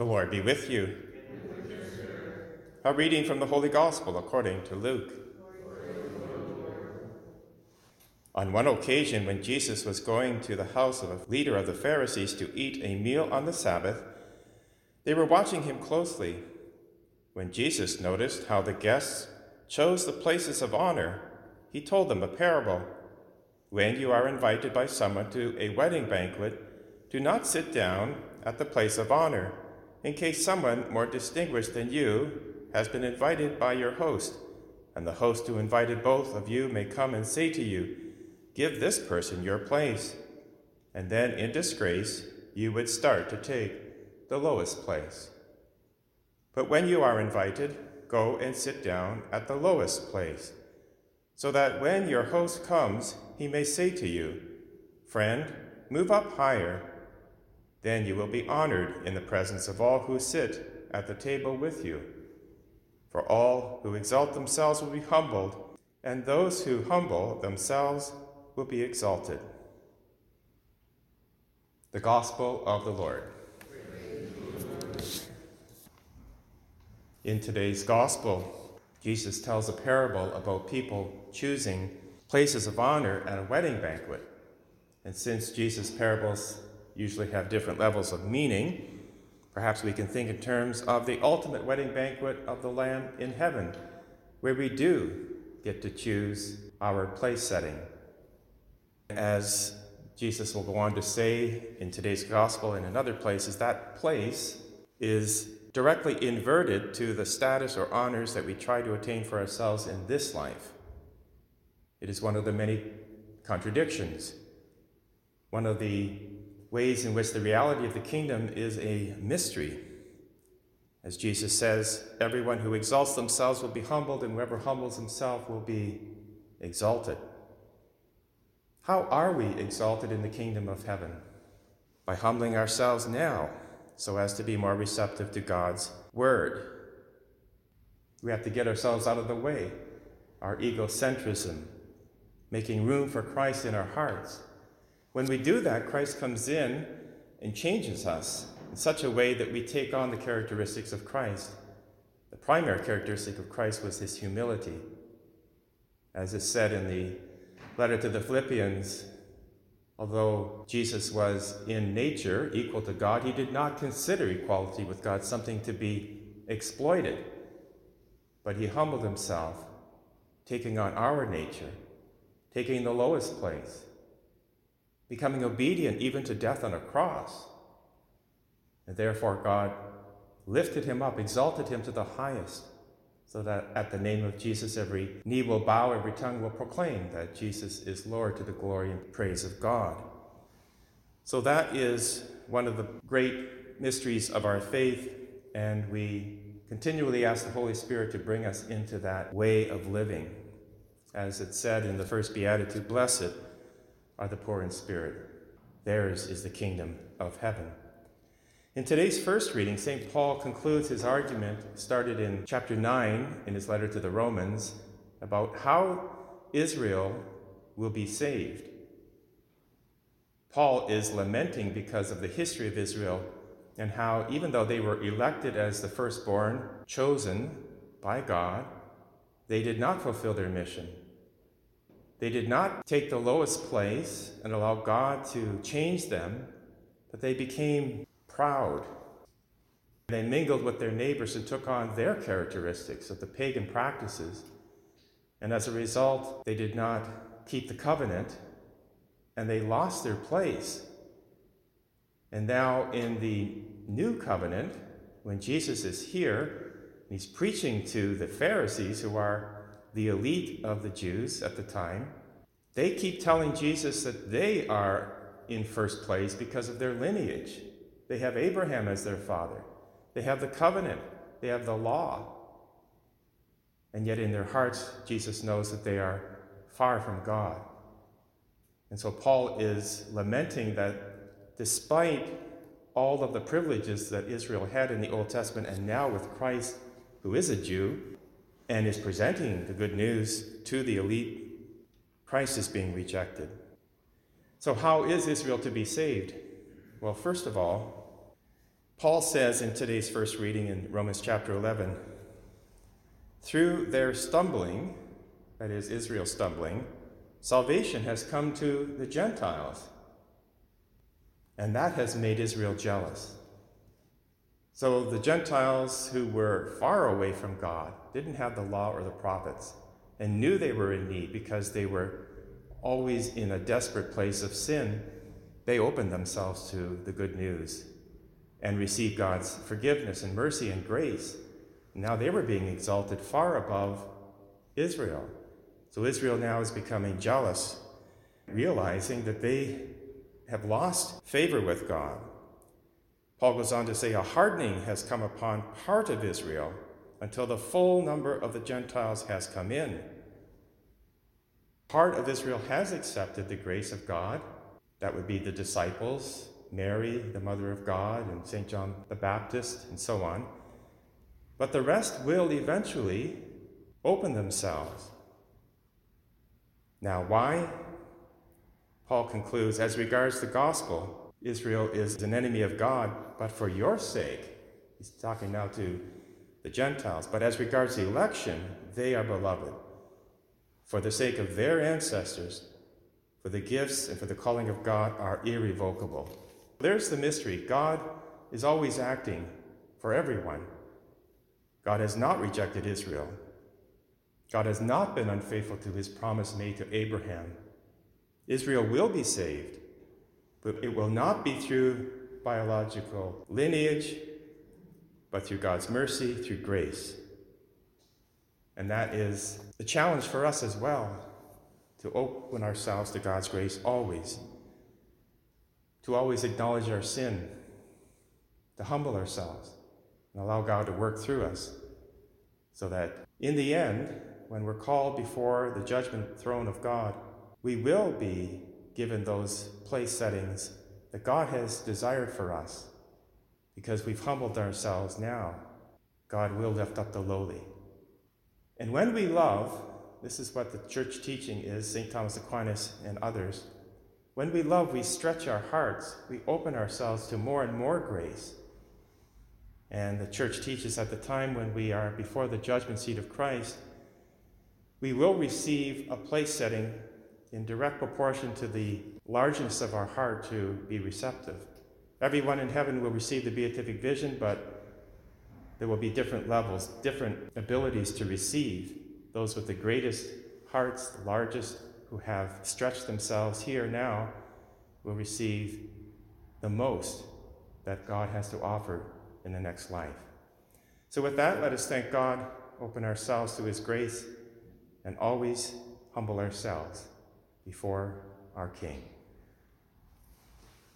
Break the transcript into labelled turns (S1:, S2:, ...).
S1: The Lord be with you. A reading from the Holy Gospel according to Luke. On one occasion, when Jesus was going to the house of a leader of the Pharisees to eat a meal on the Sabbath, they were watching him closely. When Jesus noticed how the guests chose the places of honor, he told them a parable. When you are invited by someone to a wedding banquet, do not sit down at the place of honor in case someone more distinguished than you has been invited by your host, and the host who invited both of you may come and say to you, Give this person your place. And then, in disgrace, you would start to take the lowest place. But when you are invited, go and sit down at the lowest place, so that when your host comes, he may say to you, Friend, move up higher then you will be honored in the presence of all who sit at the table with you. For all who exalt themselves will be humbled, and those who humble themselves will be exalted. The Gospel of the Lord. In today's Gospel, Jesus tells a parable about people choosing places of honor at a wedding banquet. And since Jesus' parables usually have different levels of meaning. Perhaps we can think in terms of the ultimate wedding banquet of the Lamb in heaven, where we do get to choose our place setting. As Jesus will go on to say in today's gospel and in other places, that place is directly inverted to the status or honors that we try to attain for ourselves in this life. It is one of the many contradictions, one of the ways in which the reality of the kingdom is a mystery. As Jesus says, everyone who exalts themselves will be humbled, and whoever humbles himself will be exalted. How are we exalted in the kingdom of heaven? By humbling ourselves now so as to be more receptive to God's word. We have to get ourselves out of the way, our egocentrism, making room for Christ in our hearts when we do that, Christ comes in and changes us in such a way that we take on the characteristics of Christ. The primary characteristic of Christ was his humility. As is said in the letter to the Philippians, although Jesus was in nature equal to God, he did not consider equality with God something to be exploited. But he humbled himself, taking on our nature, taking the lowest place becoming obedient even to death on a cross. And therefore, God lifted him up, exalted him to the highest, so that at the name of Jesus, every knee will bow, every tongue will proclaim that Jesus is Lord to the glory and praise of God. So, that is one of the great mysteries of our faith, and we continually ask the Holy Spirit to bring us into that way of living. As it said in the first Beatitude, Blessed are the poor in spirit. Theirs is the kingdom of heaven. In today's first reading, St. Paul concludes his argument, started in chapter 9 in his letter to the Romans, about how Israel will be saved. Paul is lamenting because of the history of Israel and how, even though they were elected as the firstborn, chosen by God, they did not fulfill their mission. They did not take the lowest place and allow God to change them, but they became proud. They mingled with their neighbors and took on their characteristics of the pagan practices. And as a result, they did not keep the covenant and they lost their place. And now, in the new covenant, when Jesus is here, he's preaching to the Pharisees who are the elite of the Jews at the time, they keep telling Jesus that they are in first place because of their lineage. They have Abraham as their father, they have the covenant, they have the law. And yet, in their hearts, Jesus knows that they are far from God. And so, Paul is lamenting that despite all of the privileges that Israel had in the Old Testament, and now with Christ, who is a Jew, and is presenting the good news to the elite, Christ is being rejected. So, how is Israel to be saved? Well, first of all, Paul says in today's first reading in Romans chapter 11 through their stumbling, that is, Israel stumbling, salvation has come to the Gentiles. And that has made Israel jealous. So the Gentiles who were far away from God, didn't have the law or the prophets, and knew they were in need because they were always in a desperate place of sin, they opened themselves to the good news and received God's forgiveness and mercy and grace. Now they were being exalted far above Israel. So Israel now is becoming jealous, realizing that they have lost favor with God. Paul goes on to say, A hardening has come upon part of Israel until the full number of the Gentiles has come in. Part of Israel has accepted the grace of God. That would be the disciples, Mary, the mother of God, and St. John the Baptist, and so on. But the rest will eventually open themselves. Now, why? Paul concludes as regards the gospel, Israel is an enemy of God, but for your sake, he's talking now to the Gentiles, but as regards election, they are beloved. For the sake of their ancestors, for the gifts and for the calling of God are irrevocable. There's the mystery. God is always acting for everyone. God has not rejected Israel. God has not been unfaithful to his promise made to Abraham. Israel will be saved, but it will not be through biological lineage, but through God's mercy, through grace. And that is the challenge for us as well to open ourselves to God's grace always, to always acknowledge our sin, to humble ourselves, and allow God to work through us, so that in the end, when we're called before the judgment throne of God, we will be given those place settings that God has desired for us. Because we've humbled ourselves now, God will lift up the lowly. And when we love, this is what the church teaching is, St. Thomas Aquinas and others. When we love, we stretch our hearts, we open ourselves to more and more grace. And the church teaches at the time when we are before the judgment seat of Christ, we will receive a place setting in direct proportion to the largeness of our heart to be receptive. Everyone in heaven will receive the beatific vision, but there will be different levels, different abilities to receive. Those with the greatest hearts, the largest, who have stretched themselves here now, will receive the most that God has to offer in the next life. So, with that, let us thank God, open ourselves to His grace, and always humble ourselves before our King.